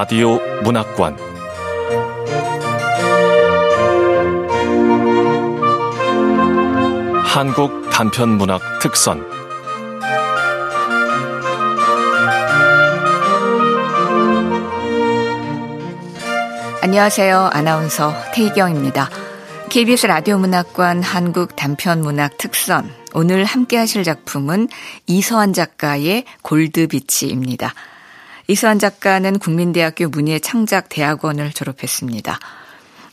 라디오 문학관 한국 단편 문학 특선 안녕하세요. 아나운서 태희경입니다. KBS 라디오 문학관 한국 단편 문학 특선 오늘 함께 하실 작품은 이서한 작가의 골드비치입니다. 이서한 작가는 국민대학교 문예창작대학원을 졸업했습니다.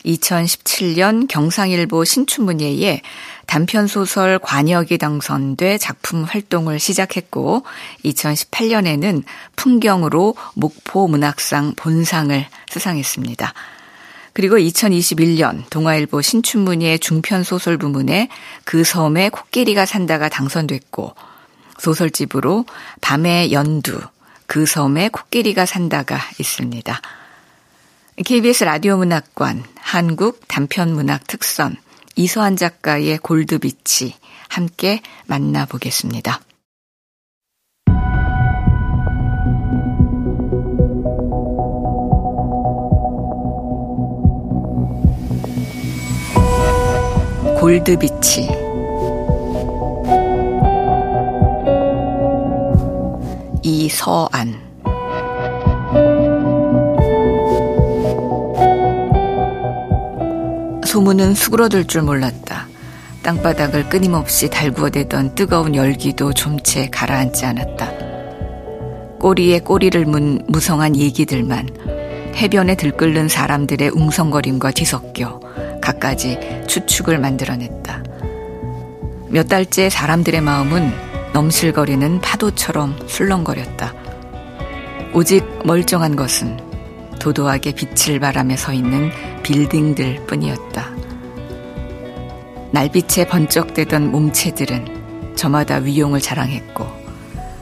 2017년 경상일보 신춘문예에 단편소설 관역이 당선돼 작품 활동을 시작했고 2018년에는 풍경으로 목포 문학상 본상을 수상했습니다. 그리고 2021년 동아일보 신춘문예 중편소설 부문에 그 섬에 코끼리가 산다가 당선됐고 소설집으로 밤의 연두, 그 섬에 코끼리가 산다가 있습니다. KBS 라디오 문학관 한국 단편 문학 특선 이서한 작가의 골드비치 함께 만나보겠습니다. 골드비치 이서안 소문은 수그러들 줄 몰랐다. 땅바닥을 끊임없이 달구어대던 뜨거운 열기도 좀 채 가라앉지 않았다. 꼬리에 꼬리를 문 무성한 얘기들만 해변에 들끓는 사람들의 웅성거림과 뒤섞여 갖가지 추측을 만들어냈다. 몇 달째 사람들의 마음은 넘실거리는 파도처럼 술렁거렸다. 오직 멀쩡한 것은 도도하게 빛을 바라며 서 있는 빌딩들 뿐이었다. 날빛에 번쩍대던 몸체들은 저마다 위용을 자랑했고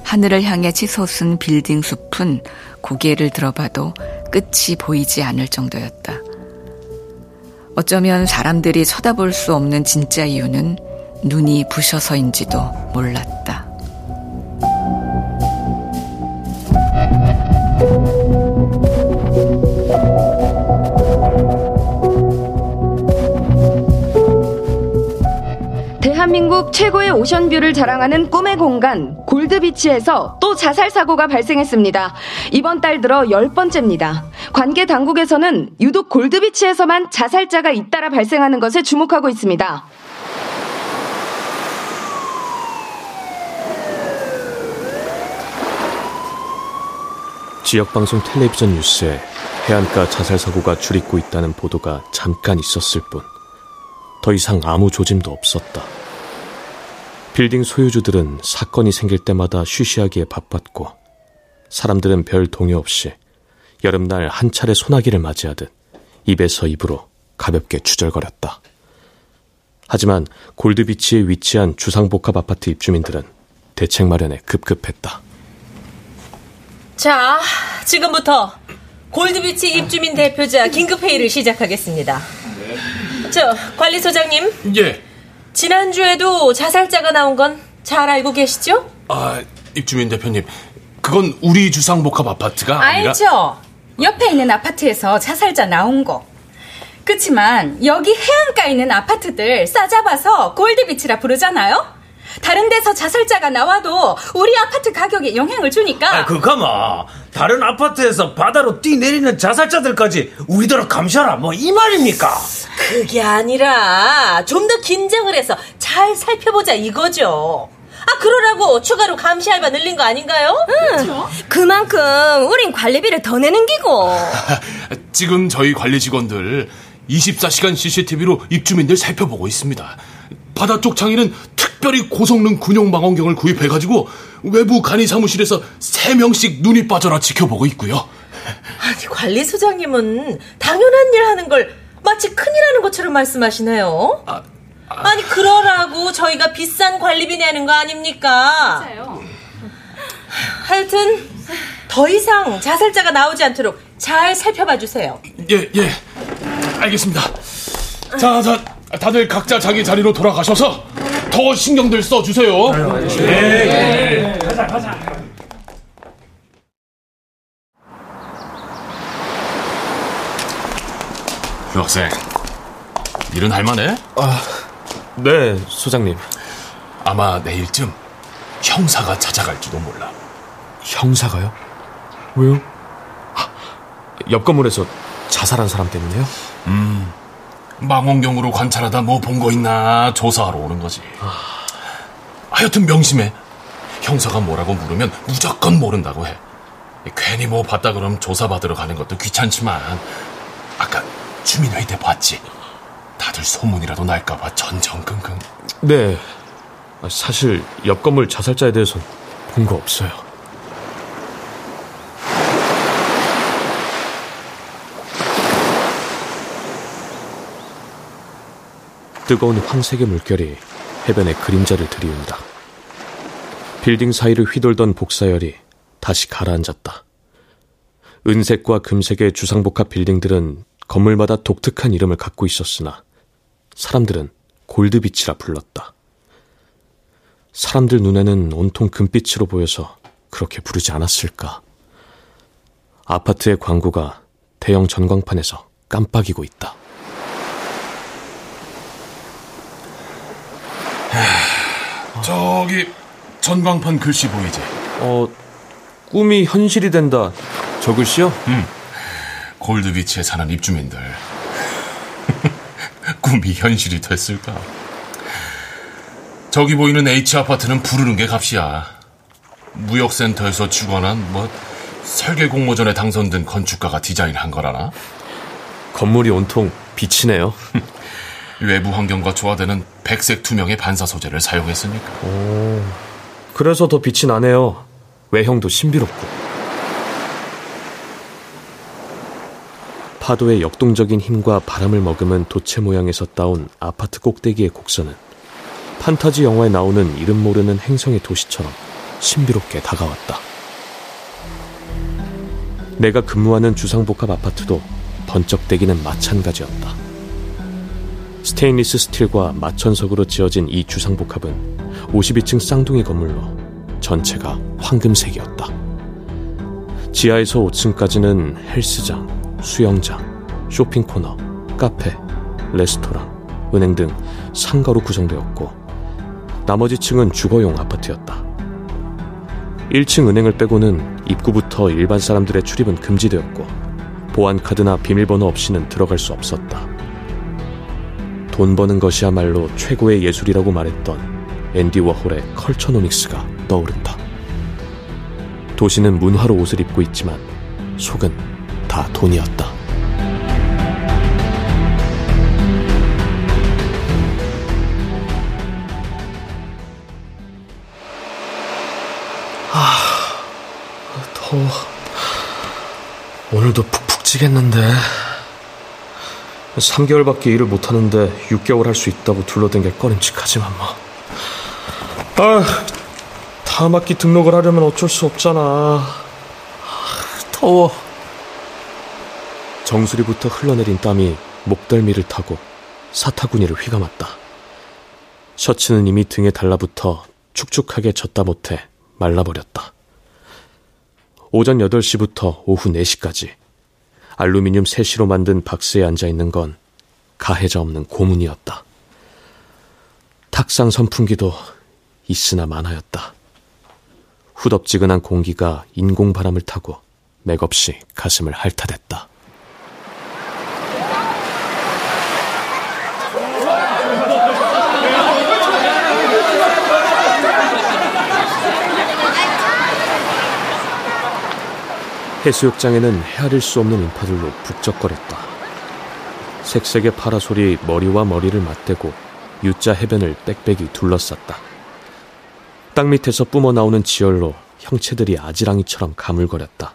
하늘을 향해 치솟은 빌딩 숲은 고개를 들어봐도 끝이 보이지 않을 정도였다. 어쩌면 사람들이 쳐다볼 수 없는 진짜 이유는 눈이 부셔서인지도 몰랐다. 대한민국 최고의 오션뷰를 자랑하는 꿈의 공간 골드비치에서 또 자살 사고가 발생했습니다. 이번 달 들어 열 번째입니다. 관계 당국에서는 유독 골드비치에서만 자살자가 잇따라 발생하는 것에 주목하고 있습니다. 지역방송 텔레비전 뉴스에 해안가 자살 사고가 줄이고 있다는 보도가 잠깐 있었을 뿐 더 이상 아무 조짐도 없었다. 빌딩 소유주들은 사건이 생길 때마다 쉬쉬하기에 바빴고 사람들은 별 동요 없이 여름날 한 차례 소나기를 맞이하듯 입에서 입으로 가볍게 추절거렸다. 하지만 골드비치에 위치한 주상복합 아파트 입주민들은 대책 마련에 급급했다. 자, 지금부터 골드비치 입주민 대표자 긴급회의를 시작하겠습니다. 저, 관리소장님. 예. 지난주에도 자살자가 나온 건 잘 알고 계시죠? 아, 입주민 대표님. 그건 우리 주상복합 아파트가 아니라 알죠? 옆에 있는 아파트에서 자살자 나온 거. 그치만 여기 해안가에 있는 아파트들 싸잡아서 골드비치라 부르잖아요? 다른 데서 자살자가 나와도 우리 아파트 가격에 영향을 주니까 아, 그가마 다른 아파트에서 바다로 뛰내리는 자살자들까지 우리더러 감시하라 뭐 이 말입니까? 그게 아니라 좀 더 긴장을 해서 잘 살펴보자 이거죠. 아, 그러라고 추가로 감시 알바 늘린 거 아닌가요? 그만큼 우린 관리비를 더 내는 기고. 지금 저희 관리 직원들 24시간 CCTV로 입주민들 살펴보고 있습니다. 바다 쪽 창에는 특별히 고성능 군용 망원경을 구입해가지고 외부 간이 사무실에서 3명씩 눈이 빠져라 지켜보고 있고요. 아니, 관리소장님은 당연한 일 하는 걸 마치 큰일 하는 것처럼 말씀하시네요. 아, 아 니, 그러라고 저희가 비싼 관리비 내는 거 아닙니까? 맞아요. 하여튼, 더 이상 자살자가 나오지 않도록 잘 살펴봐 주세요. 예, 예. 알겠습니다. 자, 자, 다들 각자 자기 자리로 돌아가셔서 더 신경들 써 주세요. 그 학생, 일은 할만해? 아, 네, 소장님. 아마 내일쯤 형사가 찾아갈지도 몰라. 형사가요? 왜요? 옆 건물에서 자살한 사람 때문에요? 음, 망원경으로 관찰하다 뭐 본 거 있나 조사하러 오는 거지. 하여튼 명심해. 형사가 뭐라고 물으면 무조건 모른다고 해. 괜히 뭐 봤다 그럼 조사받으러 가는 것도 귀찮지만 아까 주민회의 때 봤지? 다들 소문이라도 날까봐 전전긍긍. 네. 사실 옆 건물 자살자에 대해서는 본거 없어요. 뜨거운 황색의 물결이 해변에 그림자를 들이운다. 빌딩 사이를 휘돌던 복사열이 다시 가라앉았다. 은색과 금색의 주상복합 빌딩들은 건물마다 독특한 이름을 갖고 있었으나 사람들은 골드비치라 불렀다. 사람들 눈에는 온통 금빛으로 보여서 그렇게 부르지 않았을까. 아파트의 광고가 대형 전광판에서 깜빡이고 있다. 저기 전광판 글씨 보이지? 어, 꿈이 현실이 된다. 저 글씨요? 음. 골드비치에 사는 입주민들. 꿈이 현실이 됐을까? 저기 보이는 H아파트는 부르는 게 값이야. 무역센터에서 주관한 뭐 설계 공모전에 당선된 건축가가 디자인한 거라나? 건물이 온통 빛이네요. 외부 환경과 조화되는 백색 투명의 반사 소재를 사용했으니까. 오, 그래서 더 빛이 나네요. 외형도 신비롭고. 파도의 역동적인 힘과 바람을 머금은 도체 모양에서 따온 아파트 꼭대기의 곡선은 판타지 영화에 나오는 이름 모르는 행성의 도시처럼 신비롭게 다가왔다. 내가 근무하는 주상복합 아파트도 번쩍대기는 마찬가지였다. 스테인리스 스틸과 마천석으로 지어진 이 주상복합은 52층 쌍둥이 건물로 전체가 황금색이었다. 지하에서 5층까지는 헬스장, 수영장, 쇼핑 코너, 카페, 레스토랑, 은행 등 상가로 구성되었고 나머지 층은 주거용 아파트였다. 1층 은행을 빼고는 입구부터 일반 사람들의 출입은 금지되었고 보안 카드나 비밀번호 없이는 들어갈 수 없었다. 돈 버는 것이야말로 최고의 예술이라고 말했던 앤디 워홀의 컬처노믹스가 떠오른다. 도시는 문화로 옷을 입고 있지만 속은 다 돈이었다. 아, 더워. 오늘도 푹푹 찌겠는데. 3개월밖에 일을 못하는데 6개월 할 수 있다고 둘러댄 게 꺼림칙하지만 뭐. 아, 다음 학기 등록을 하려면 어쩔 수 없잖아. 아, 더워. 정수리부터 흘러내린 땀이 목덜미를 타고 사타구니를 휘감았다. 셔츠는 이미 등에 달라붙어 축축하게 젖다 못해 말라버렸다. 오전 8시부터 오후 4시까지 알루미늄 세시로 만든 박스에 앉아 있는 건 가해자 없는 고문이었다. 탁상 선풍기도 있으나 많아였다. 후덥지근한 공기가 인공 바람을 타고 맥없이 가슴을 핥아댔다. 해수욕장에는 헤아릴 수 없는 인파들로 북적거렸다. 색색의 파라솔이 머리와 머리를 맞대고 U자 해변을 빽빽이 둘러쌌다. 땅 밑에서 뿜어 나오는 지열로 형체들이 아지랑이처럼 가물거렸다.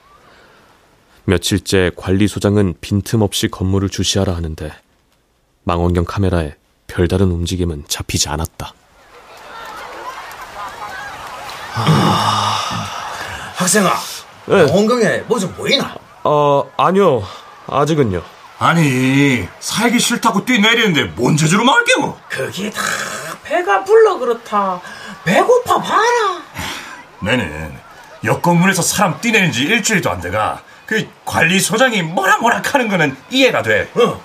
며칠째 관리소장은 빈틈없이 건물을 주시하라 하는데 망원경 카메라에 별다른 움직임은 잡히지 않았다. 아, 학생아, 네. 원경에 뭐 좀 보이나? 어, 아니요. 아직은요. 아니, 살기 싫다고 뛰내리는데 뭔 재주로 말게고? 그게 다 배가 불러 그렇다. 배고파 봐라. 내는 옆 건물에서 사람 뛰내는 지 일주일도 안 돼가 그 관리소장이 뭐라 뭐라 하는 거는 이해가 돼. 어.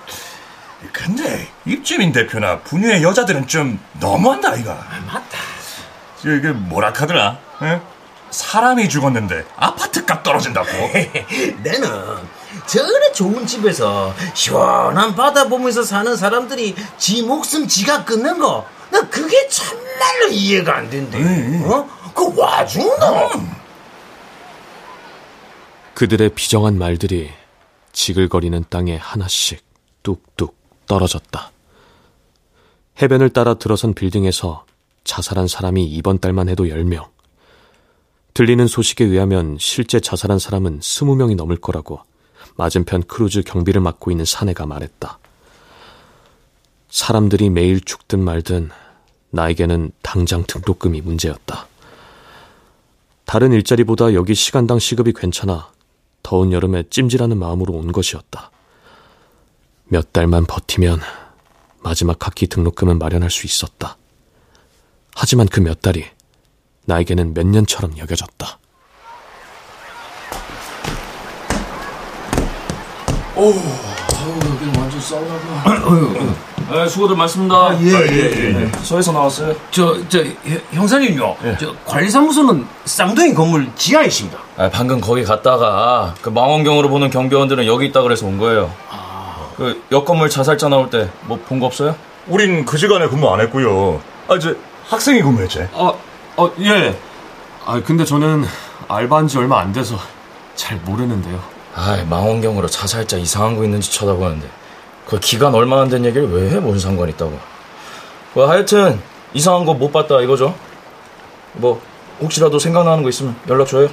근데 입주민 대표나 분유의 여자들은 좀 너무한다 이가. 맞다. 이게 뭐라 카더라? 에? 사람이 죽었는데 아파트 값 떨어진다고. 내는 저래 좋은 집에서 시원한 바다 보면서 사는 사람들이 지 목숨 지가 끊는 거, 나 그게 참말로 이해가 안 된대. 어? 그 와중 너. 그들의 비정한 말들이 지글거리는 땅에 하나씩 뚝뚝 떨어졌다. 해변을 따라 들어선 빌딩에서 자살한 사람이 이번 달만 해도 10명. 들리는 소식에 의하면 실제 자살한 사람은 20명이 넘을 거라고 맞은편 크루즈 경비를 맡고 있는 사내가 말했다. 사람들이 매일 죽든 말든 나에게는 당장 등록금이 문제였다. 다른 일자리보다 여기 시간당 시급이 괜찮아 더운 여름에 찜질하는 마음으로 온 것이었다. 몇 달만 버티면 마지막 학기 등록금은 마련할 수 있었다. 하지만 그 몇 달이 나에게는 몇 년처럼 여겨졌다. 오, 여기 완전 사우나구나. 아, 수고들 많습니다. 예, 예, 예. 서에서 나왔어요. 저, 저, 형- 형사님요. 저 관리사무소는 쌍둥이 건물 지하에 있습니다. 아, 방금 거기 갔다가 그 망원경으로 보는 경비원들은 여기 있다 그래서 온 거예요. 그옆 건물 자살자 나올 때 뭐 본 거 없어요? 우린 그 시간에 근무 안 했고요. 아, 저 학생이 근무했지. 어, 어, 예. 아, 근데 저는 알바한 지 얼마 안 돼서 잘 모르는데요. 아, 망원경으로 자살자 이상한 거 있는지 쳐다보는데 그 기간 얼마 안 된 얘기를 왜 해? 뭔 상관 있다고? 뭐 하여튼 이상한 거 못 봤다 이거죠? 뭐 혹시라도 생각나는 거 있으면 연락 줘요.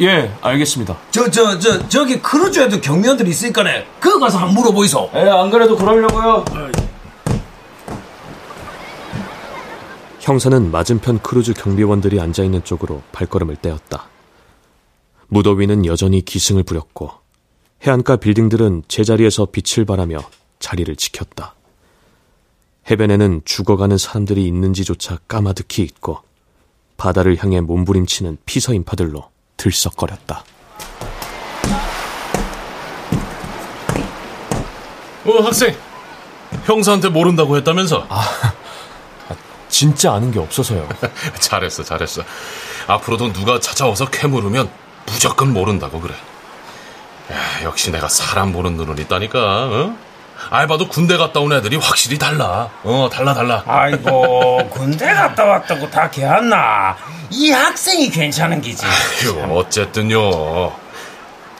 예, 알겠습니다. 저, 저, 저, 저기 크루즈에도 경비원들이 있으니까네. 그거 가서 한번 물어보이소. 예, 안 그래도 그러려고요. 형사는 맞은편 크루즈 경비원들이 앉아있는 쪽으로 발걸음을 떼었다. 무더위는 여전히 기승을 부렸고 해안가 빌딩들은 제자리에서 빛을 발하며 자리를 지켰다. 해변에는 죽어가는 사람들이 있는지조차 까마득히 잊고 바다를 향해 몸부림치는 피서 인파들로 들썩거렸다. 어, 학생. 형사한테 모른다고 했다면서? 진짜 아는 게 없어서요. 잘했어, 잘했어. 앞으로도 누가 찾아와서 캐물으면 무조건 모른다고 그래. 야, 역시 내가 사람 보는 눈은 있다니까. 어? 알바도 군대 갔다 온 애들이 확실히 달라. 어, 달라, 달라. 아이고, 군대 갔다 왔다고 다 개한나. 이 학생이 괜찮은 기지. 휴, 어쨌든요.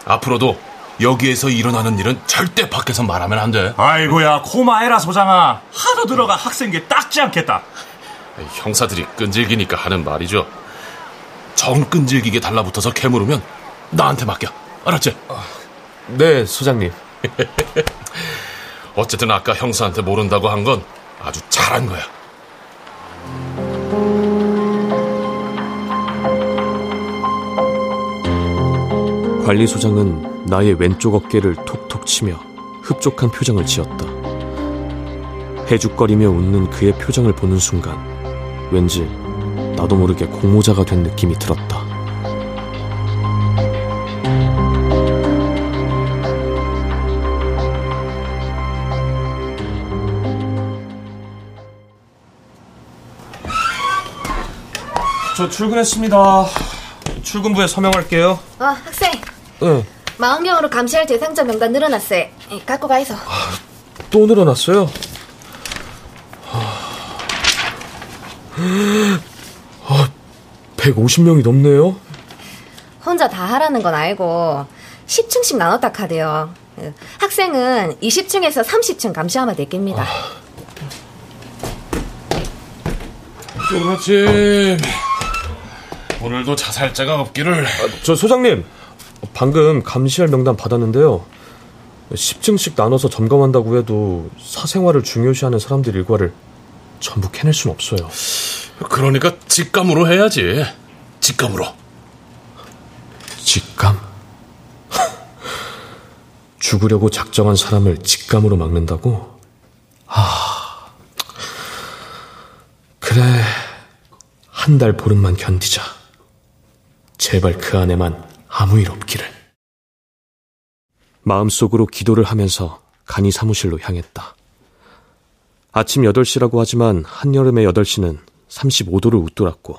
앞으로도 여기에서 일어나는 일은 절대 밖에서 말하면 안 돼. 아이고야, 코마해라, 소장아. 하도 들어가 학생계 딱지 않겠다. 형사들이 끈질기니까 하는 말이죠. 정 끈질기게 달라붙어서 캐물으면 나한테 맡겨. 알았지? 네, 소장님. 어쨌든 아까 형사한테 모른다고 한 건 아주 잘한 거야. 관리소장은 나의 왼쪽 어깨를 톡톡 치며 흡족한 표정을 지었다. 해죽거리며 웃는 그의 표정을 보는 순간 왠지 나도 모르게 공모자가 된 느낌이 들었다. 저 출근했습니다. 출근부에 서명할게요. 어, 학생. 응. 망원경으로 감시할 대상자 명단 늘어났어요. 예, 갖고 가이소. 또 늘어났어요. 150명이 넘네요. 혼자 다 하라는 건 알고 10층씩 나눴다 카대요. 그, 학생은 20층에서 30층 감시하면 되겠습니다. 조라짐 오늘도 자살자가 없기를. 저 소장님, 방금 감시할 명단 받았는데요. 10층씩 나눠서 점검한다고 해도 사생활을 중요시하는 사람들 일과를 전부 캐낼 순 없어요. 그러니까 직감으로 해야지. 직감으로. 직감? 죽으려고 작정한 사람을 직감으로 막는다고? 아, 그래. 한 달 보름만 견디자. 제발 그 안에만 아무 일 없기를. 마음속으로 기도를 하면서 간이 사무실로 향했다. 아침 8시라고 하지만 한여름의 8시는 35도를 웃돌았고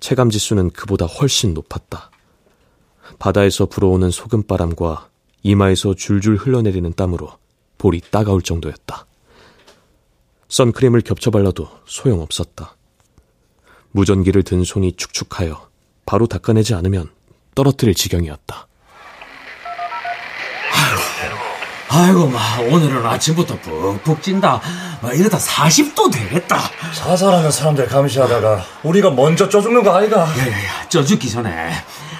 체감 지수는 그보다 훨씬 높았다. 바다에서 불어오는 소금바람과 이마에서 줄줄 흘러내리는 땀으로 볼이 따가울 정도였다. 선크림을 겹쳐 발라도 소용없었다. 무전기를 든 손이 축축하여 바로 닦아내지 않으면 떨어뜨릴 지경이었다. 아이고, 마, 오늘은 아침부터 푹푹 찐다. 마, 이러다 40도 되겠다. 자살하는 사람들 감시하다가 우리가 먼저 쪄 죽는 거 아이가? 야야야, 쪄 죽기 전에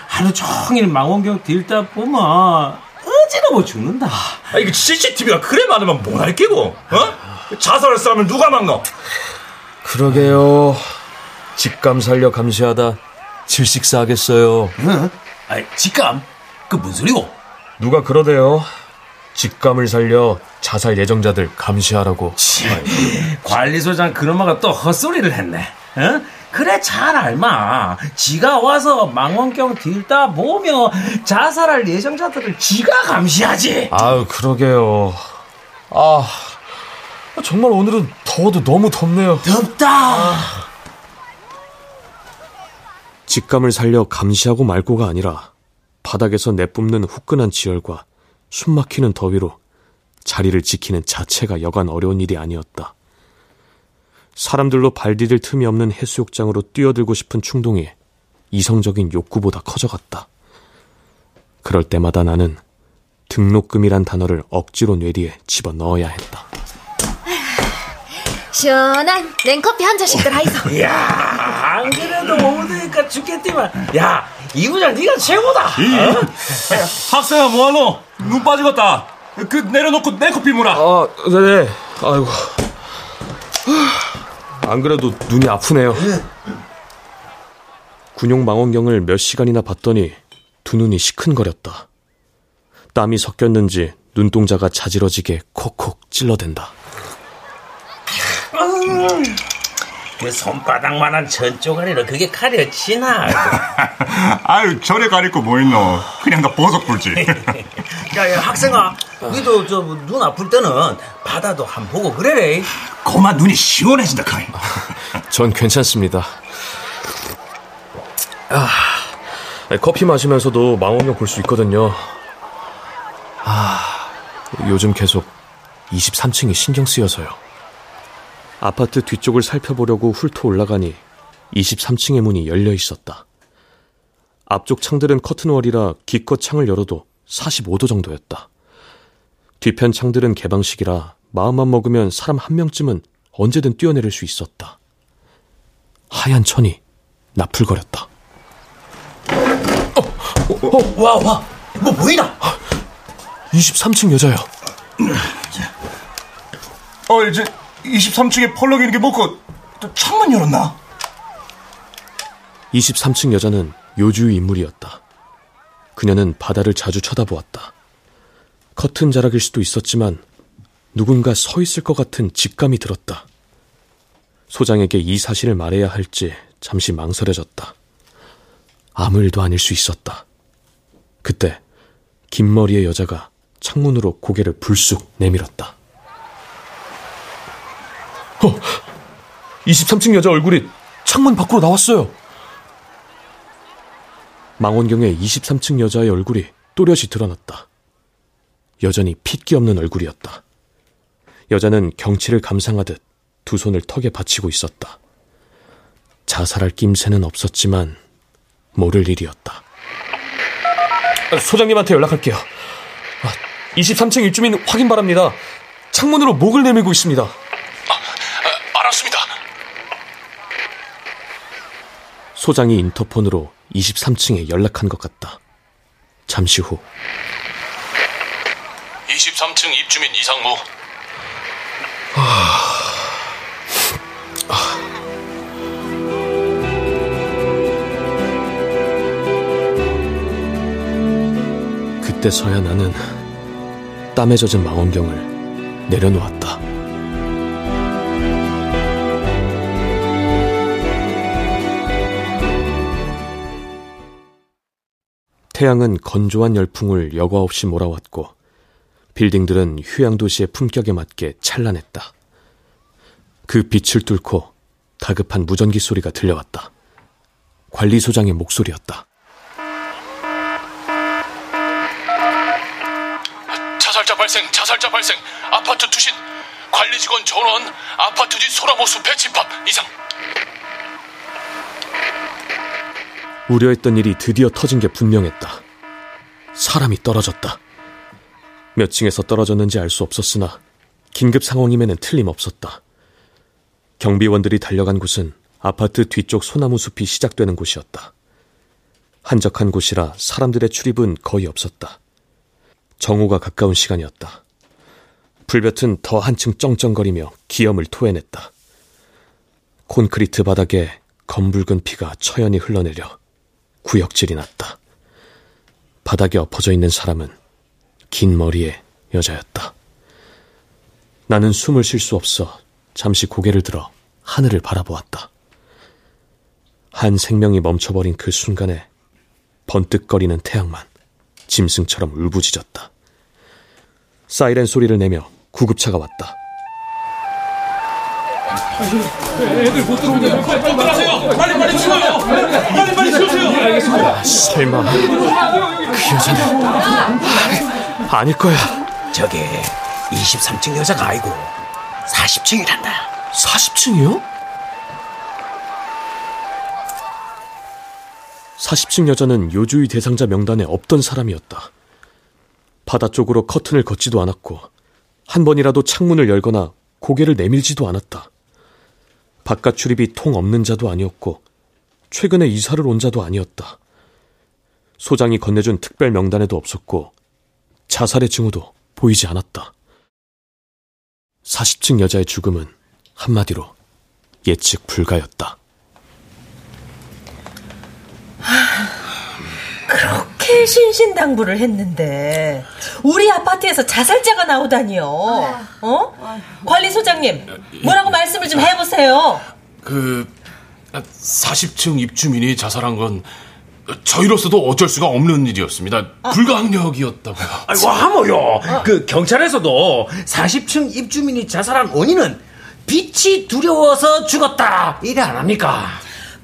하루 종일 망원경 들다 보면 어지러워 죽는다. 아, 이거 CCTV가 그래 많으면 뭐할 끼고, 어? 자살할 사람을 누가 막노? 그러게요. 직감 살려 감시하다 질식사 하겠어요. 응? 아이, 직감? 그 무슨 소리고? 누가 그러대요. 직감을 살려 자살 예정자들 감시하라고. 관리소장 그놈아가 또 헛소리를 했네. 어? 그래 잘 알마. 지가 와서 망원경 들다 보며 자살할 예정자들을 지가 감시하지. 아유, 그러게요. 아, 정말 오늘은 더워도 너무 덥네요. 덥다. 직감을 살려 감시하고 말고가 아니라 바닥에서 내뿜는 후끈한 지열과 숨막히는 더위로 자리를 지키는 자체가 여간 어려운 일이 아니었다. 사람들로 발 디딜 틈이 없는 해수욕장으로 뛰어들고 싶은 충동이 이성적인 욕구보다 커져갔다. 그럴 때마다 나는 등록금이란 단어를 억지로 뇌리에 집어 넣어야 했다. 시원한 냉커피 한 잔씩들 하이소. 이야, 안 그래도 오니까 죽겠지만, 야, 이 부장 네가 최고다. 어? 학생아 뭐하노? 눈 빠지겠다. 그 내려놓고 내 커피 물어. 아, 네네. 아이고. 안 그래도 눈이 아프네요. 군용 망원경을 몇 시간이나 봤더니 두 눈이 시큰거렸다. 땀이 섞였는지 눈동자가 자지러지게 콕콕 찔러댄다. 음, 그 손바닥만한 전조가리로 그게 가려지나? 아유 저래 가리고 뭐 있노? 그냥 다 버섯 불지. 야, 야, 학생아, 니도 저 눈 아플 때는 바다도 한 보고 그래래. 고만 눈이 시원해진다 카이. 전 괜찮습니다. 아, 커피 마시면서도 망원경 볼 수 있거든요. 아, 요즘 계속 23층이 신경 쓰여서요. 아파트 뒤쪽을 살펴보려고 훑어 올라가니 23층의 문이 열려 있었다. 앞쪽 창들은 커튼월이라 기껏 창을 열어도 45도 정도였다. 뒤편 창들은 개방식이라 마음만 먹으면 사람 한 명쯤은 언제든 뛰어내릴 수 있었다. 하얀 천이 나풀거렸다. 어, 와, 와, 뭐 보이나? 23층 여자요. 어 이제 23층에 펄럭이 는 게 뭐고 또 창문 열었나? 23층 여자는 요주의 인물이었다. 그녀는 바다를 자주 쳐다보았다. 커튼 자락일 수도 있었지만 누군가 서 있을 것 같은 직감이 들었다. 소장에게 이 사실을 말해야 할지 잠시 망설여졌다. 아무 일도 아닐 수 있었다. 그때 긴 머리의 여자가 창문으로 고개를 불쑥 내밀었다. 어! 23층 여자 얼굴이 창문 밖으로 나왔어요. 망원경에 23층 여자의 얼굴이 또렷이 드러났다. 여전히 핏기 없는 얼굴이었다. 여자는 경치를 감상하듯 두 손을 턱에 받치고 있었다. 자살할 낌새는 없었지만 모를 일이었다. 소장님한테 연락할게요. 23층 입주민 확인 바랍니다. 창문으로 목을 내밀고 있습니다. 소장이 인터폰으로 23층에 연락한 것 같다. 잠시 후 23층 입주민 이상무. 그때서야 나는 땀에 젖은 망원경을 내려놓았다. 태양은 건조한 열풍을 여과 없이 몰아왔고 빌딩들은 휴양 도시의 품격에 맞게 찬란했다. 그 빛을 뚫고 다급한 무전기 소리가 들려왔다. 관리소장의 목소리였다. 자살자 발생, 자살자 발생. 아파트 투신. 관리 직원 전원. 아파트 뒤 소나무 숲의 집합 이상. 우려했던 일이 드디어 터진 게 분명했다. 사람이 떨어졌다. 몇 층에서 떨어졌는지 알 수 없었으나 긴급 상황임에는 틀림없었다. 경비원들이 달려간 곳은 아파트 뒤쪽 소나무 숲이 시작되는 곳이었다. 한적한 곳이라 사람들의 출입은 거의 없었다. 정오가 가까운 시간이었다. 불볕은 더 한층 쩡쩡거리며 기염을 토해냈다. 콘크리트 바닥에 검붉은 피가 처연히 흘러내려 구역질이 났다. 바닥에 엎어져 있는 사람은 긴 머리의 여자였다. 나는 숨을 쉴 수 없어 잠시 고개를 들어 하늘을 바라보았다. 한 생명이 멈춰버린 그 순간에 번뜩거리는 태양만 짐승처럼 울부짖었다. 사이렌 소리를 내며 구급차가 왔다. 애들 못 들어오게 못 들어가세요. 빨리 빨리 치워요. 빨리 빨리. 알겠습니다. 설마 그 여자는 아닐 거야. 저게 23층 여자가 아니고 40층이란다. 40층이요? 40층 여자는 요주의 대상자 명단에 없던 사람이었다. 바다 쪽으로 커튼을 걷지도 않았고 한 번이라도 창문을 열거나 고개를 내밀지도 않았다. 바깥 출입이 통 없는 자도 아니었고 최근에 이사를 온 자도 아니었다. 소장이 건네준 특별 명단에도 없었고 자살의 징후도 보이지 않았다. 40층 여자의 죽음은 한마디로 예측 불가였다. 그렇게 신신당부를 했는데 우리 아파트에서 자살자가 나오다니요. 어? 관리 소장님 뭐라고 말씀을 좀 해보세요. 그 40층 입주민이 자살한 건 저희로서도 어쩔 수가 없는 일이었습니다. 불가항력이었다고요. 아이고 하모요. 그 경찰에서도 40층 입주민이 자살한 원인은 빛이 두려워서 죽었다 이래 안 합니까?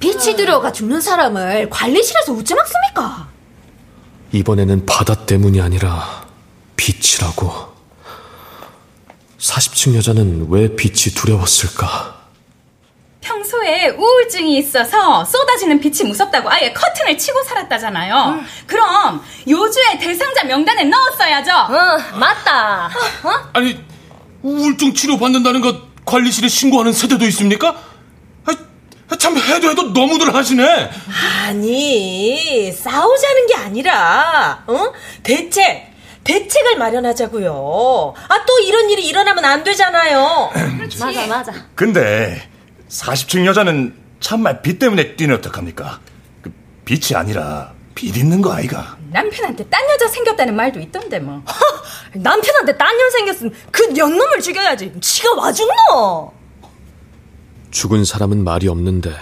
빛이 두려워가 죽는 사람을 관리실에서 웃지 막습니까? 이번에는 바다 때문이 아니라 빛이라고. 40층 여자는 왜 빛이 두려웠을까? 평소에 우울증이 있어서 쏟아지는 빛이 무섭다고 아예 커튼을 치고 살았다잖아요. 그럼 요주의 대상자 명단에 넣었어야죠. 어, 맞다. 아니 우울증 치료 받는다는 것 관리실에 신고하는 세대도 있습니까? 아, 참 해도 해도 너무들 하시네. 아니 싸우자는 게 아니라 어? 대책 대책을 마련하자고요. 아 또 이런 일이 일어나면 안 되잖아요. 맞아 맞아. 근데 40층 여자는 참말 빛 때문에 뛰는 어떡합니까? 그 빛이 아니라 빛 있는 거 아이가? 남편한테 딴 여자 생겼다는 말도 있던데 뭐. 남편한테 딴 년 생겼으면 그 년놈을 죽여야지. 지가 와 죽노. 죽은 사람은 말이 없는데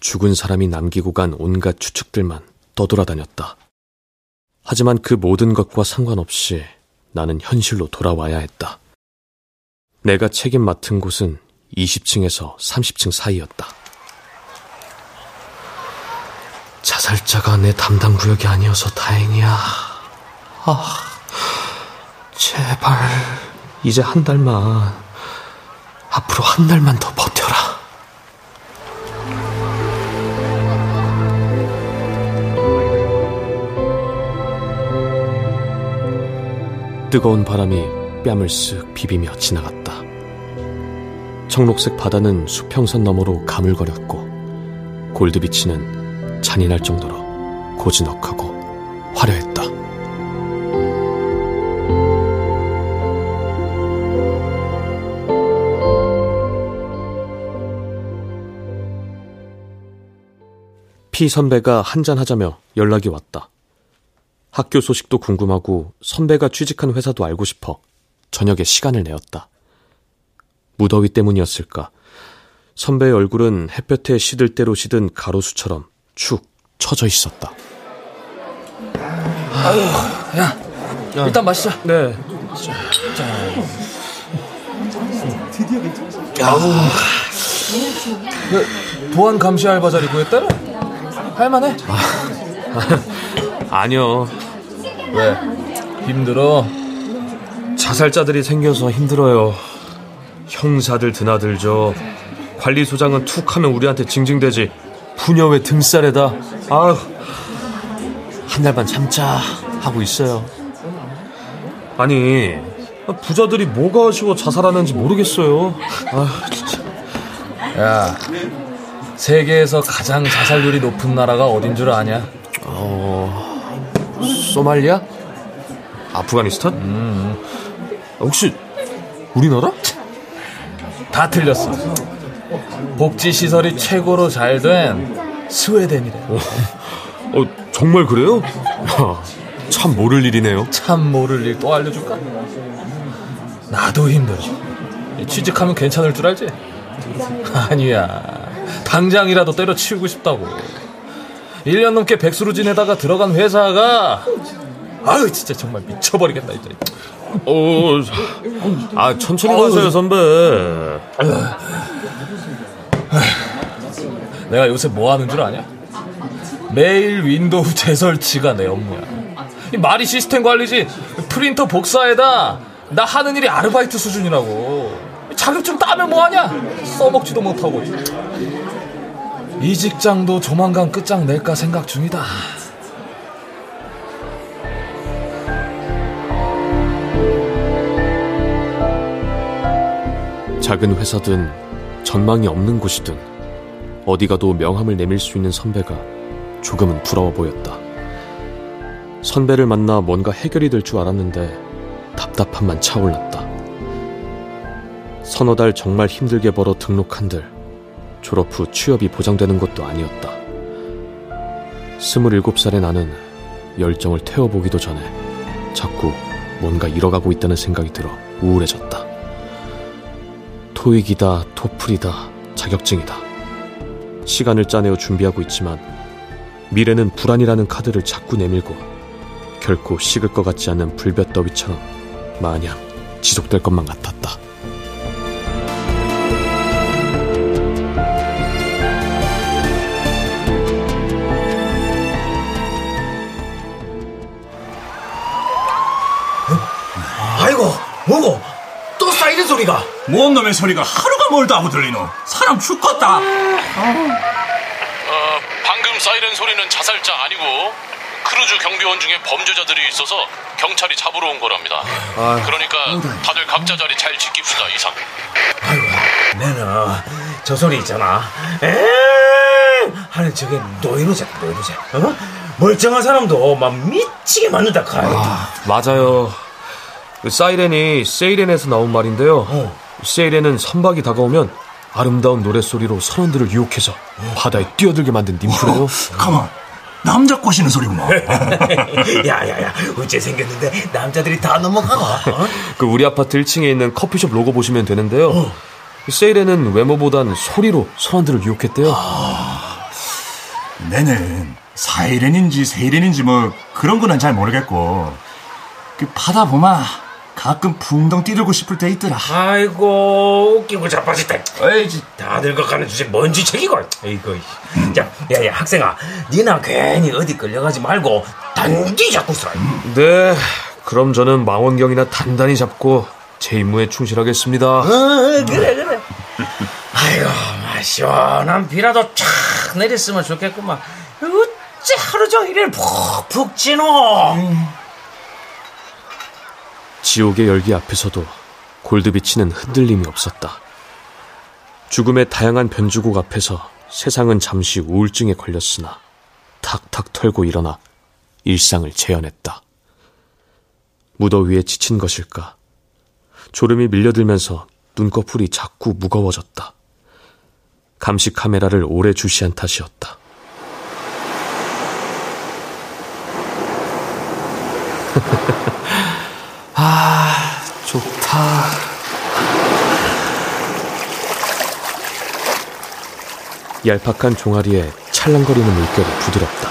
죽은 사람이 남기고 간 온갖 추측들만 떠돌아다녔다. 하지만 그 모든 것과 상관없이 나는 현실로 돌아와야 했다. 내가 책임 맡은 곳은 20층에서 30층 사이였다. 자살자가 내 담당 구역이 아니어서 다행이야. 아, 제발 이제 한 달만 앞으로 한 달만 더 버텨라. 뜨거운 바람이 뺨을 쓱 비비며 지나갔다. 청록색 바다는 수평선 너머로 가물거렸고 골드비치는 잔인할 정도로 고즈넉하고 화려했다. 피 선배가 한잔하자며 연락이 왔다. 학교 소식도 궁금하고 선배가 취직한 회사도 알고 싶어 저녁에 시간을 내었다. 무더위 때문이었을까. 선배의 얼굴은 햇볕에 시들 대로 시든 가로수처럼 축 처져 있었다. 아유, 야, 일단 마시자. 네. 자, 자. 드디어 괜찮았어. 아, 보안 감시 알바 자리 구했다라? 할만해? 아니요. 왜? 힘들어? 자살자들이 생겨서 힘들어요. 형사들 드나들죠. 관리소장은 툭 하면 우리한테 징징대지. 부녀회 등살에다. 아휴. 한 달만 참자 하고 있어요. 아니, 부자들이 뭐가 아쉬워 자살하는지 모르겠어요. 아, 진짜. 야, 세계에서 가장 자살률이 높은 나라가 어딘 줄 아냐? 어, 소말리아? 아프가니스탄? 음. 혹시 우리나라? 다 틀렸어. 복지 시설이 최고로 잘 된 스웨덴이래. 어, 어, 정말 그래요? 참 모를 일이네요. 참 모를 일 또 알려줄까? 나도 힘들어. 취직하면 괜찮을 줄 알지? 아니야. 당장이라도 때려치우고 싶다고. 1년 넘게 백수로 지내다가 들어간 회사가 아유 진짜 정말 미쳐버리겠다 이제. 어, 아 천천히 가세요 선배. 내가 요새 뭐 하는 줄 아냐? 매일 Windows 재설치가 내 업무야. 이 말이 시스템 관리지 프린터 복사에다 나 하는 일이 아르바이트 수준이라고. 자격증 따면 뭐하냐? 써먹지도 못하고. 이 직장도 조만간 끝장 낼까 생각 중이다. 작은 회사든 전망이 없는 곳이든 어디 가도 명함을 내밀 수 있는 선배가 조금은 부러워 보였다. 선배를 만나 뭔가 해결이 될 줄 알았는데 답답함만 차올랐다. 서너 달 정말 힘들게 벌어 등록한들 졸업 후 취업이 보장되는 것도 아니었다. 스물일곱 살의 나는 열정을 태워보기도 전에 자꾸 뭔가 잃어가고 있다는 생각이 들어 우울해졌다. 토익이다, 토플이다, 자격증이다. 시간을 짜내어 준비하고 있지만 미래는 불안이라는 카드를 자꾸 내밀고 결코 식을 것 같지 않은 불볕 더위처럼 마냥 지속될 것만 같았다. 아이고, 뭐고? 소리가. 뭔 놈의 소리가 하루가 멀다 하고 들리노? 사람 죽겠다. 어, 방금 사이렌 소리는 자살자 아니고 크루즈 경비원 중에 범죄자들이 있어서 경찰이 잡으러 온 거랍니다. 아유. 그러니까 다들 각자 자리 잘 지킵시다 이상. 내는 저 소리 있잖아. 에 하는 저게 노이로제, 노이로제. 어? 멀쩡한 사람도 막 미치게 만든다 카이. 아, 맞아요. 그 사이렌이 세이렌에서 나온 말인데요. 어. 세이렌은 선박이 다가오면 아름다운 노랫소리로 선원들을 유혹해서 어. 바다에 뛰어들게 만든 님프래요. 어. 가만. 남자 꼬시는 소리구나. 야야야, 어째 생겼는데 남자들이 다 넘어가나? 어? 그 우리 아파트 1층에 있는 커피숍 로고 보시면 되는데요. 어. 그 세일에는 외모보단 소리로 선원들을 유혹했대요. 아, 내는 사일엔인지 세일엔인지 뭐 그런 거는 잘 모르겠고 그 바다 보마 가끔 붕덩 뛰들고 싶을 때 있더라. 아이고 웃기고 자빠졌다. 에이, 다 늙어가는 주제 뭔지 책이고. 에이구. 자, 야야 학생아, 니나 괜히 어디 끌려가지 말고 단디 잡고 있어라. 네, 그럼 저는 망원경이나 단단히 잡고 제 임무에 충실하겠습니다. 어, 그래 그래. 아이고, 마, 시원한 비라도 쫙 내렸으면 좋겠구만. 어째 하루 종일 푹푹 찌노. 지옥의 열기 앞에서도 골드비치는 흔들림이 없었다. 죽음의 다양한 변주곡 앞에서 세상은 잠시 우울증에 걸렸으나 탁탁 털고 일어나 일상을 재현했다. 무더위에 지친 것일까? 졸음이 밀려들면서 눈꺼풀이 자꾸 무거워졌다. 감시 카메라를 오래 주시한 탓이었다. 아, 좋다. 얄팍한 종아리에 찰랑거리는 물결이 부드럽다.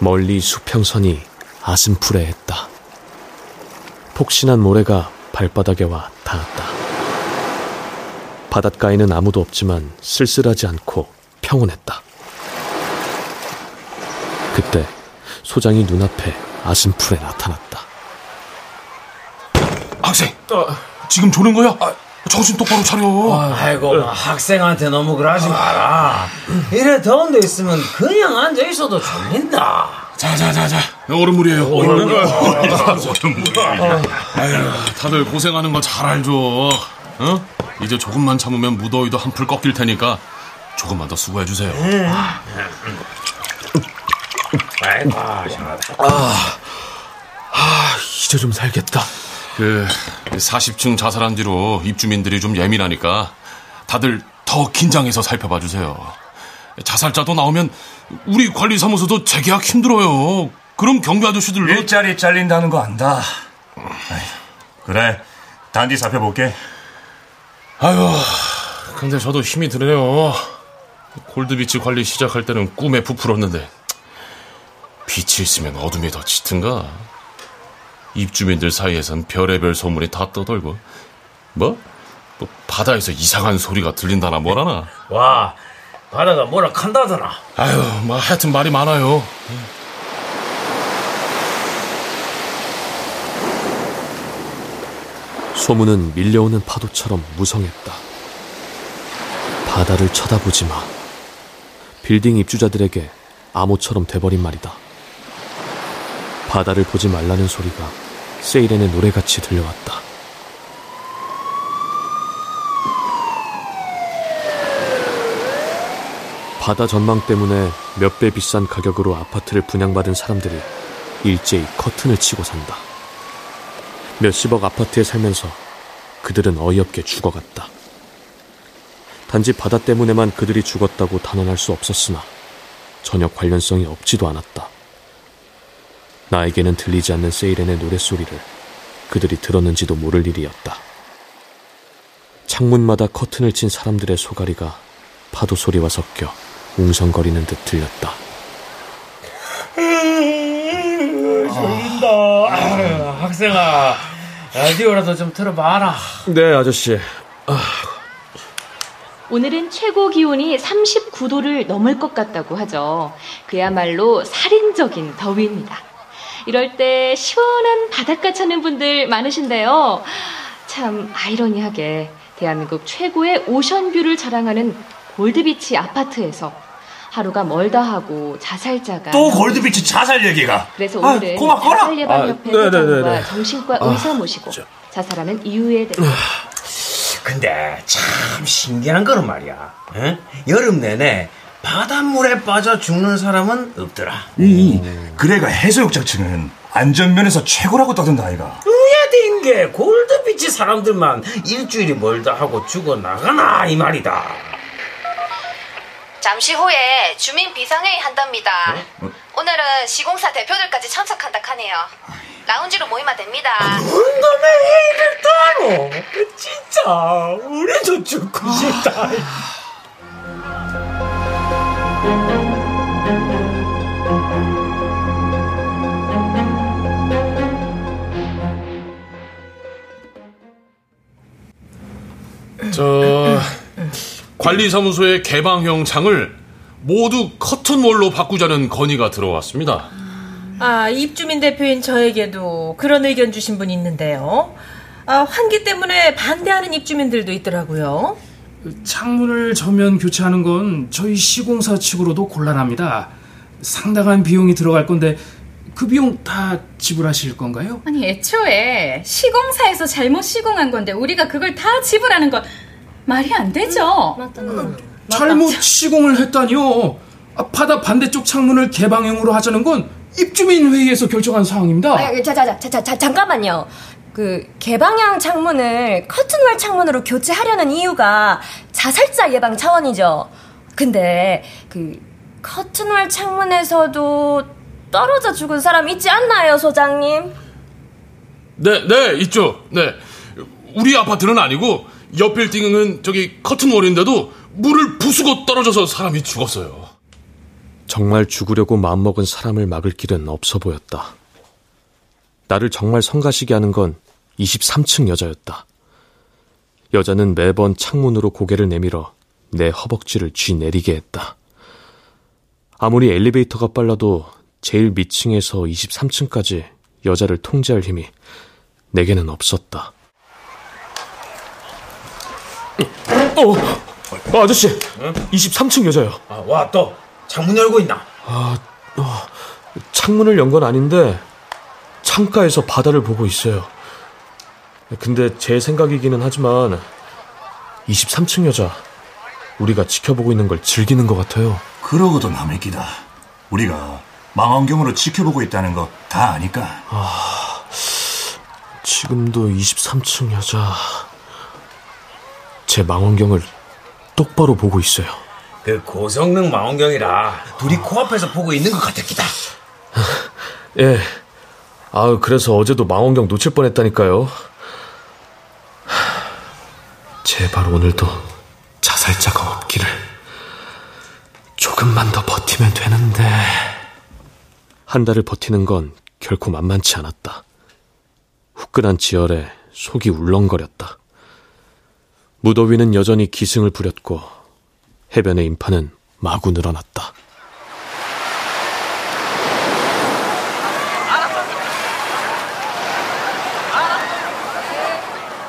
멀리 수평선이 아슴푸레했다. 폭신한 모래가 발바닥에 와 닿았다. 바닷가에는 아무도 없지만 쓸쓸하지 않고 평온했다. 그때 소장이 눈앞에 아슴풀에 나타났다. 학생, 지금 조는 거야? 정신 똑바로 차려. 아이고, 뭐 학생한테 너무 그러지 마라. 이래 더운 데 있으면 그냥 앉아 있어도 졸린다. 자, 자, 자, 자. 얼음물이에요. 얼음물. 아유, 다들 고생하는 거 잘 알죠. 어? 이제 조금만 참으면 무더위도 한풀 꺾일 테니까 조금만 더 수고해 주세요. 아이고, 시원하다. 아, 아, 이제 좀 살겠다. 그 40층 자살한 뒤로 입주민들이 좀 예민하니까 다들 더 긴장해서 살펴봐 주세요. 자살자도 나오면 우리 관리사무소도 재계약 힘들어요. 그럼 경비 아저씨들도 일자리 잘린다는 거 안다. 그래, 단디 살펴볼게. 아유, 근데 저도 힘이 드네요. 골드비치 관리 시작할 때는 꿈에 부풀었는데 빛이 있으면 어둠이 더 짙은가? 입주민들 사이에선 별의별 소문이 다 떠돌고 뭐? 뭐 바다에서 이상한 소리가 들린다나 뭐라나 와, 바다가 뭐라 한다더나. 아유, 뭐 하여튼 말이 많아요. 소문은 밀려오는 파도처럼 무성했다. 바다를 쳐다보지 마. 빌딩 입주자들에게 암호처럼 돼버린 말이다. 바다를 보지 말라는 소리가 세이렌의 노래같이 들려왔다. 바다 전망 때문에 몇 배 비싼 가격으로 아파트를 분양받은 사람들이 일제히 커튼을 치고 산다. 몇십억 아파트에 살면서 그들은 어이없게 죽어갔다. 단지 바다 때문에만 그들이 죽었다고 단언할 수 없었으나 전혀 관련성이 없지도 않았다. 나에게는 들리지 않는 세이렌의 노랫소리를 그들이 들었는지도 모를 일이었다. 창문마다 커튼을 친 사람들의 소가리가 파도 소리와 섞여 웅성거리는 듯 들렸다. 졸린다. 학생아, 라디오라도 좀 틀어봐라. 네, 아저씨. 오늘은 최고 기온이 39도를 넘을 것 같다고 하죠. 그야말로 살인적인 더위입니다. 이럴 때 시원한 바닷가 찾는 분들 많으신데요. 참 아이러니하게 대한민국 최고의 오션뷰를 자랑하는 골드비치 아파트에서 하루가 멀다 하고 자살자가 또 골드비치 자살 얘기가. 그래서 아, 오늘은 고맙거라. 자살 예방 협회 아, 네네네네. 회장과 정신과 아, 의사 모시고 자살하는 이유에 대해 근데 참 신기한 거는 말이야. 응? 여름 내내 바닷물에 빠져 죽는 사람은 없더라. 음, 그래가 해수욕장 층은 안전면에서 최고라고 떠든다 아이가. 의외된 게 골드비치 사람들만 일주일이 멀다 하고 죽어 나가나 이 말이다. 잠시 후에 주민 비상회의 한답니다. 오늘은 시공사 대표들까지 참석한다 하네요. 라운지로 모이면 됩니다. 놈의 회의를 따로 진짜 우리도 죽고 싶다. 저 관리사무소의 개방형 창을 모두 커튼월로 바꾸자는 건의가 들어왔습니다. 아, 입주민 대표인 저에게도 그런 의견 주신 분이 있는데요. 아, 환기 때문에 반대하는 입주민들도 있더라고요. 창문을 전면 교체하는 건 저희 시공사 측으로도 곤란합니다. 상당한 비용이 들어갈 건데 그 비용 다 지불하실 건가요? 아니 애초에 시공사에서 잘못 시공한 건데 우리가 그걸 다 지불하는 건 말이 안 되죠. 잘못 시공을 했다니요. 아, 바다 반대쪽 창문을 개방형으로 하자는 건 입주민 회의에서 결정한 사항입니다. 아, 자, 자, 자, 자, 자, 잠깐만요. 그 개방형 창문을 커튼월 창문으로 교체하려는 이유가 자살자 예방 차원이죠. 근데 그 커튼월 창문에서도 떨어져 죽은 사람 있지 않나요, 소장님? 네, 네, 있죠. 네. 우리 아파트는 아니고 옆 빌딩은 저기 커튼월인데도 물을 부수고 떨어져서 사람이 죽었어요. 정말 죽으려고 마음먹은 사람을 막을 길은 없어 보였다. 나를 정말 성가시게 하는 건 23층 여자였다. 여자는 매번 창문으로 고개를 내밀어 내 허벅지를 쥐 내리게 했다. 아무리 엘리베이터가 빨라도 제일 밑층에서 23층까지 여자를 통제할 힘이 내게는 없었다. 어, 아저씨, 23층 여자요. 아, 와, 또 창문 열고 있나? 아, 어, 창문을 연 건 아닌데 창가에서 바다를 보고 있어요. 근데 제 생각이기는 하지만 23층 여자 우리가 지켜보고 있는 걸 즐기는 것 같아요. 그러고도 남의 끼다. 우리가 망원경으로 지켜보고 있다는 거 다 아니까. 아, 지금도 23층 여자 제 망원경을 똑바로 보고 있어요. 그 고성능 망원경이라 둘이 코앞에서 보고 있는 것 같았기다. 예. 아, 그래서 어제도 망원경 놓칠 뻔했다니까요. 제발 오늘도 자살자가 없기를. 조금만 더 버티면 되는데. 한 달을 버티는 건 결코 만만치 않았다. 후끈한 지열에 속이 울렁거렸다. 무더위는 여전히 기승을 부렸고 해변의 인파는 마구 늘어났다.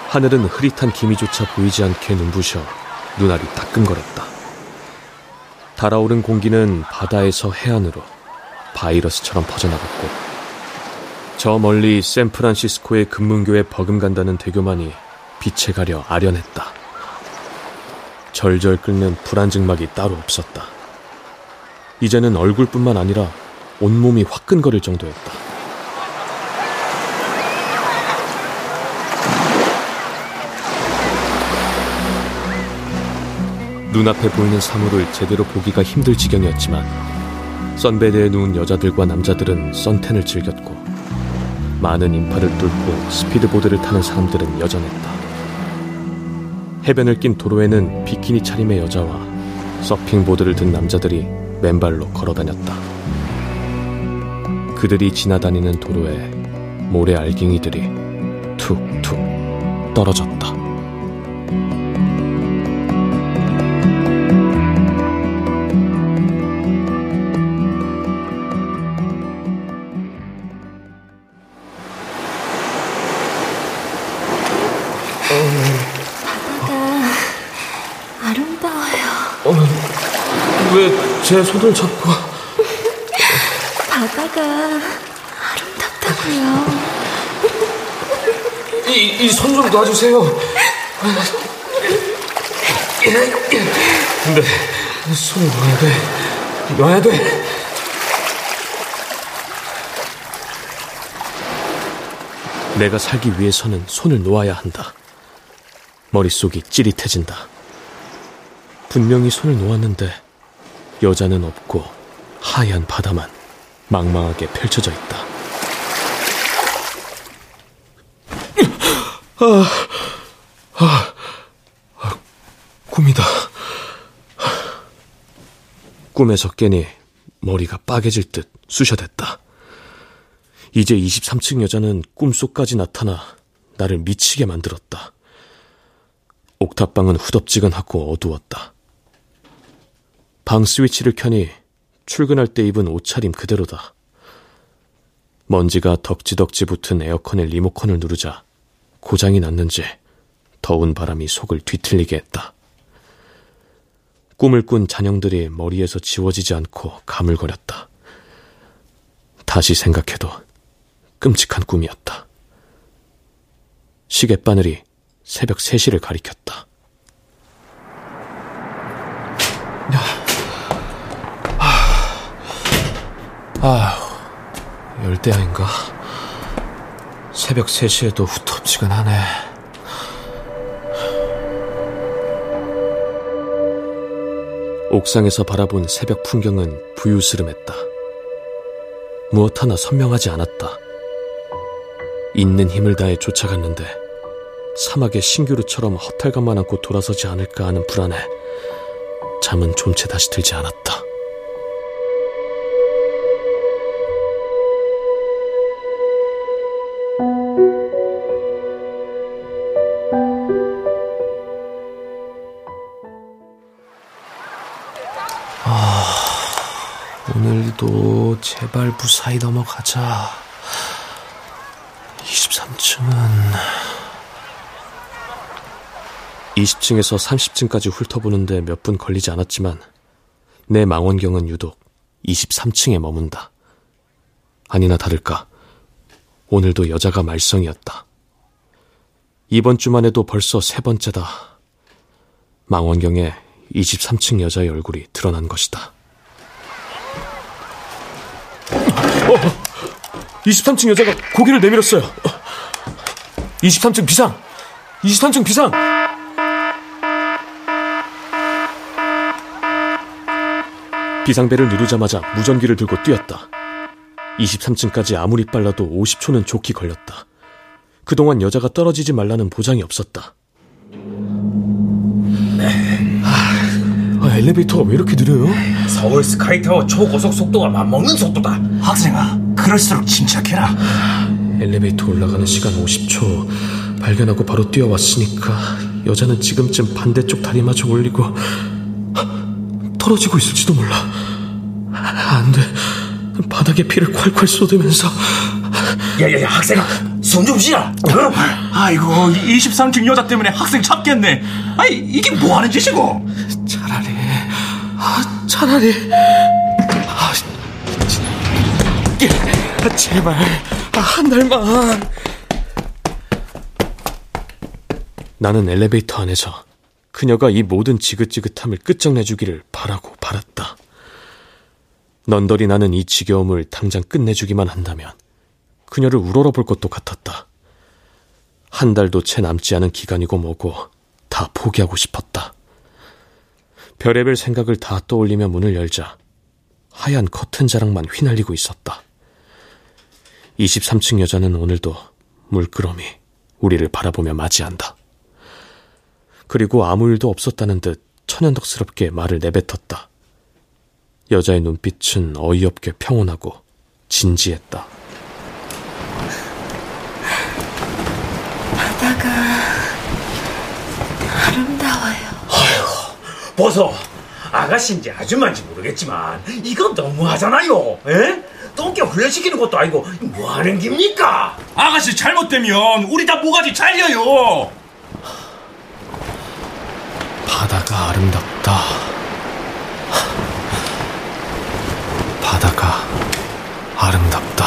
하늘은 흐릿한 기미조차 보이지 않게 눈부셔 눈알이 따끔거렸다. 달아오른 공기는 바다에서 해안으로 바이러스처럼 퍼져나갔고 저 멀리 샌프란시스코의 금문교에 버금간다는 대교만이 빛에 가려 아련했다. 절절 끓는 불안 증막이 따로 없었다. 이제는 얼굴뿐만 아니라 온몸이 화끈거릴 정도였다. 눈앞에 보이는 사물을 제대로 보기가 힘들 지경이었지만 선베드에 누운 여자들과 남자들은 선텐을 즐겼고 많은 인파를 뚫고 스피드보드를 타는 사람들은 여전했다. 해변을 낀 도로에는 비키니 차림의 여자와 서핑보드를 든 남자들이 맨발로 걸어다녔다. 그들이 지나다니는 도로에 모래 알갱이들이 툭툭 떨어졌다. 제 손을 잡고 바다가 아름답다고요. 이 손 좀 놔주세요. 근데 손을 놔야 돼. 놔야 돼. 내가 살기 위해서는 손을 놓아야 한다. 머릿속이 찌릿해진다. 분명히 손을 놓았는데 여자는 없고 하얀 바다만 망망하게 펼쳐져 있다. 아, 아, 아, 꿈이다. 꿈에서 깨니 머리가 빠개질 듯 쑤셔댔다. 이제 23층 여자는 꿈속까지 나타나 나를 미치게 만들었다. 옥탑방은 후덥지근하고 어두웠다. 방 스위치를 켜니 출근할 때 입은 옷차림 그대로다. 먼지가 덕지덕지 붙은 에어컨의 리모컨을 누르자 고장이 났는지 더운 바람이 속을 뒤틀리게 했다. 꿈을 꾼 잔영들이 머리에서 지워지지 않고 가물거렸다. 다시 생각해도 끔찍한 꿈이었다. 시계바늘이 새벽 3시를 가리켰다. 아휴, 열대야인가? 새벽 3시에도 후텁지근하네. 옥상에서 바라본 새벽 풍경은 부유스름했다. 무엇 하나 선명하지 않았다. 있는 힘을 다해 쫓아갔는데 사막의 신규루처럼 허탈감만 안고 돌아서지 않을까 하는 불안에 잠은 좀채 다시 들지 않았다. 제발 무사히 넘어가자. 23층은 20층에서 30층까지 훑어보는데 몇 분 걸리지 않았지만 내 망원경은 유독 23층에 머문다. 아니나 다를까 오늘도 여자가 말썽이었다. 이번 주만 해도 벌써 세 번째다. 망원경에 23층 여자의 얼굴이 드러난 것이다. 어, 23층 여자가 고개를 내밀었어요. 23층 비상! 23층 비상! 비상벨을 누르자마자 무전기를 들고 뛰었다. 23층까지 아무리 빨라도 50초는 좋게 걸렸다. 그동안 여자가 떨어지지 말라는 보장이 없었다. 엘리베이터가 왜 이렇게 느려요? 서울 스카이타워 초고속 속도가 맞먹는 속도다. 학생아, 그럴수록 침착해라. 엘리베이터 올라가는 시간 50초. 발견하고 바로 뛰어왔으니까 여자는 지금쯤 반대쪽 다리마저 올리고 떨어지고 있을지도 몰라. 안 돼. 바닥에 피를 콸콸 쏟으면서 야야야 학생아 숨좀 쉬라. 아이고 23층 여자 때문에 학생 잡겠네. 아이 이게 뭐 하는 짓이고? 아, 차라리 아, 아, 제발 아, 한 달만 나는 엘리베이터 안에서 그녀가 이 모든 지긋지긋함을 끝장내주기를 바라고 바랐다. 넌더리 나는 이 지겨움을 당장 끝내주기만 한다면 그녀를 우러러 볼 것도 같았다. 한 달도 채 남지 않은 기간이고 뭐고 다 포기하고 싶었다. 별의별 생각을 다 떠올리며 문을 열자 하얀 커튼 자락만 휘날리고 있었다. 23층 여자는 오늘도 물끄러미 우리를 바라보며 맞이한다. 그리고 아무 일도 없었다는 듯 천연덕스럽게 말을 내뱉었다. 여자의 눈빛은 어이없게 평온하고 진지했다. 바다가 아름다워요. 보소. 아가씨인지 아줌마인지 모르겠지만 이건 너무하잖아요. 에? 똥개 훈련시키는 것도 아니고 뭐 하는 깁니까? 아가씨 잘못되면 우리 다 모가지 잘려요. 바다가 아름답다. 바다가 아름답다.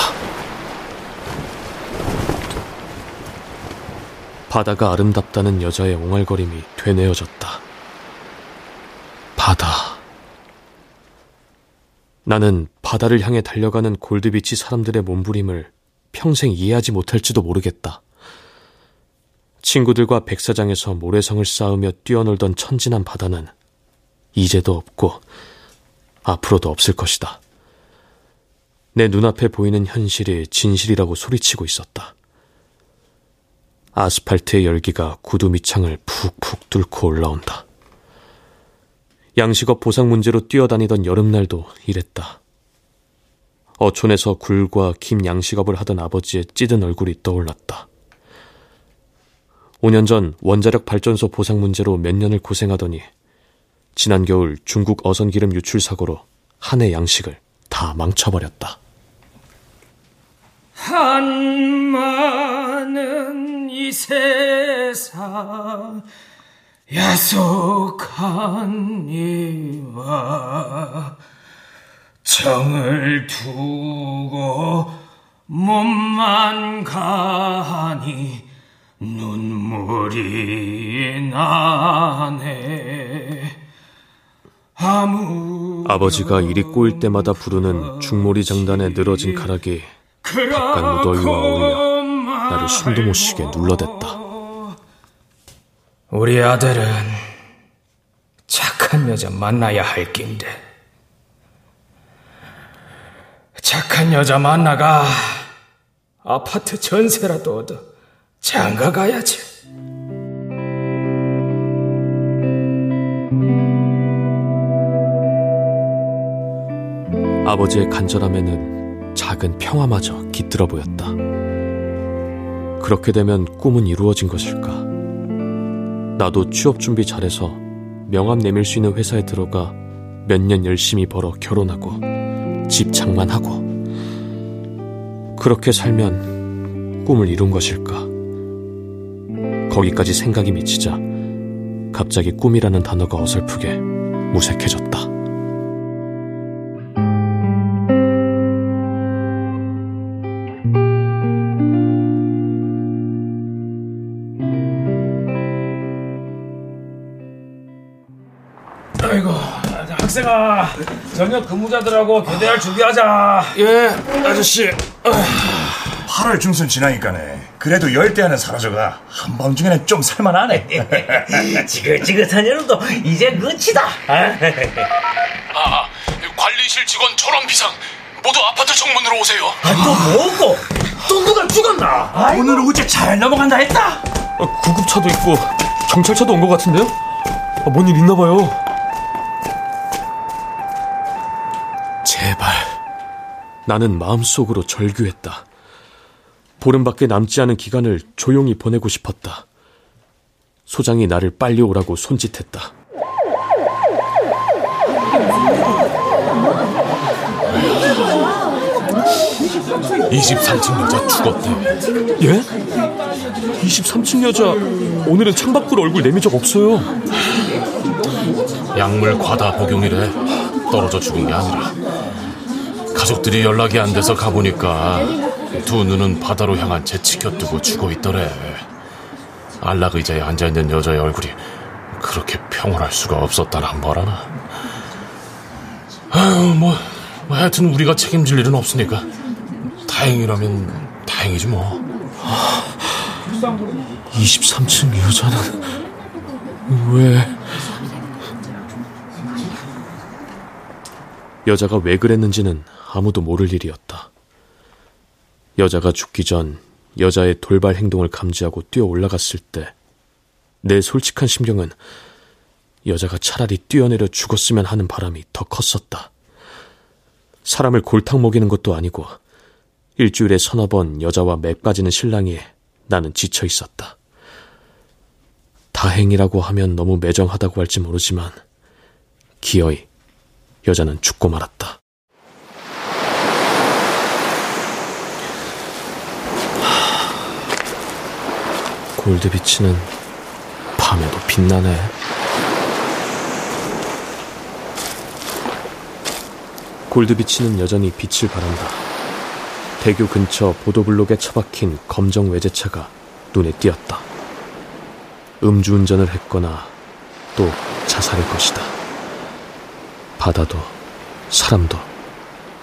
바다가 아름답다는 여자의 옹알거림이 되뇌어졌다. 바다. 나는 바다를 향해 달려가는 골드비치 사람들의 몸부림을 평생 이해하지 못할지도 모르겠다. 친구들과 백사장에서 모래성을 쌓으며 뛰어놀던 천진한 바다는 이제도 없고 앞으로도 없을 것이다. 내 눈앞에 보이는 현실이 진실이라고 소리치고 있었다. 아스팔트의 열기가 구두 밑창을 푹푹 뚫고 올라온다. 양식업 보상 문제로 뛰어다니던 여름날도 이랬다. 어촌에서 굴과 김 양식업을 하던 아버지의 찌든 얼굴이 떠올랐다. 5년 전 원자력 발전소 보상 문제로 몇 년을 고생하더니 지난 겨울 중국 어선기름 유출 사고로 한 해 양식을 다 망쳐버렸다. 한많은 이 세상 야속한 이와 정을 두고 몸만 가니 눈물이 나네 아무 아버지가 일이 꼬일 때마다 부르는 중몰이 장단에 늘어진 가락이 바깥 무더위와 어울려 나를 숨도 못 쉬게 눌러댔다. 우리 아들은 착한 여자 만나야 할 낀데 착한 여자 만나가 아파트 전세라도 얻어 장가 가야지. 아버지의 간절함에는 작은 평화마저 깃들어 보였다. 그렇게 되면 꿈은 이루어진 것일까? 나도 취업 준비 잘해서 명함 내밀 수 있는 회사에 들어가 몇 년 열심히 벌어 결혼하고 집 장만하고 그렇게 살면 꿈을 이룬 것일까? 거기까지 생각이 미치자 갑자기 꿈이라는 단어가 어설프게 무색해졌다. 저녁 근무자들하고 교대할 준비하자. 예, 아저씨. 8월 중순 지나니까네. 그래도 열대야는 사라져가 한밤중에는 좀 살만하네. 지긋지긋한 여름도 이제 끝이다. 아, 관리실 직원 전원 비상. 모두 아파트 정문으로 오세요. 아, 또 뭐고? 또 누가 죽었나? 아이고. 오늘 어제 잘 넘어간다 했다. 아, 구급차도 있고 경찰차도 온 것 같은데요? 아, 뭔일 있나 봐요. 제발. 나는 마음속으로 절규했다. 보름밖에 남지 않은 기간을 조용히 보내고 싶었다. 소장이 나를 빨리 오라고 손짓했다. (23층) 여자 죽었대 예? 23층 여자 오늘은 창밖으로 얼굴 내민 적 없어요. 약물 과다 복용이래 떨어져 죽은 게 아니라 가족들이 연락이 안 돼서 가보니까 두 눈은 바다로 향한 채 치켜뜨고 죽어 있더래. 안락 의자에 앉아 있는 여자의 얼굴이 그렇게 평온할 수가 없었다나 뭐라나. 아유 뭐, 뭐 하여튼 우리가 책임질 일은 없으니까. 다행이라면 다행이지 뭐. 23층 여자는 왜... 여자가 왜 그랬는지는 아무도 모를 일이었다. 여자가 죽기 전 여자의 돌발 행동을 감지하고 뛰어 올라갔을 때 내 솔직한 심경은 여자가 차라리 뛰어내려 죽었으면 하는 바람이 더 컸었다. 사람을 골탕 먹이는 것도 아니고 일주일에 서너 번 여자와 맵 빠지는 신랑이 나는 지쳐 있었다. 다행이라고 하면 너무 매정하다고 할지 모르지만 기어이 여자는 죽고 말았다. 골드비치는 밤에도 빛나네. 골드비치는 여전히 빛을 발한다. 대교 근처 보도블록에 처박힌 검정 외제차가 눈에 띄었다. 음주운전을 했거나 또 자살일 것이다. 바다도 사람도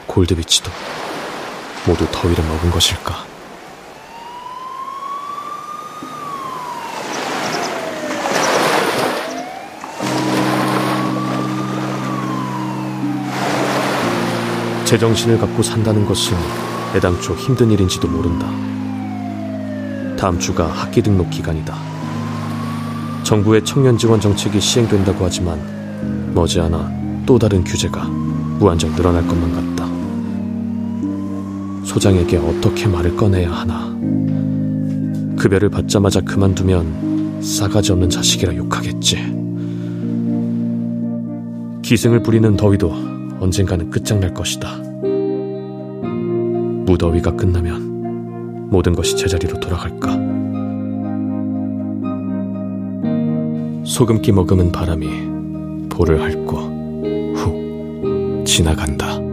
골드비치도 모두 더위를 먹은 것일까? 제정신을 갖고 산다는 것은 애당초 힘든 일인지도 모른다. 다음 주가 학기 등록 기간이다. 정부의 청년 지원 정책이 시행된다고 하지만 머지않아 또 다른 규제가 무한정 늘어날 것만 같다. 소장에게 어떻게 말을 꺼내야 하나. 급여를 받자마자 그만두면 싸가지 없는 자식이라 욕하겠지. 기승을 부리는 더위도 언젠가는 끝장날 것이다. 무더위가 끝나면 모든 것이 제자리로 돌아갈까? 소금기 머금은 바람이 볼을 핥고 훅 지나간다.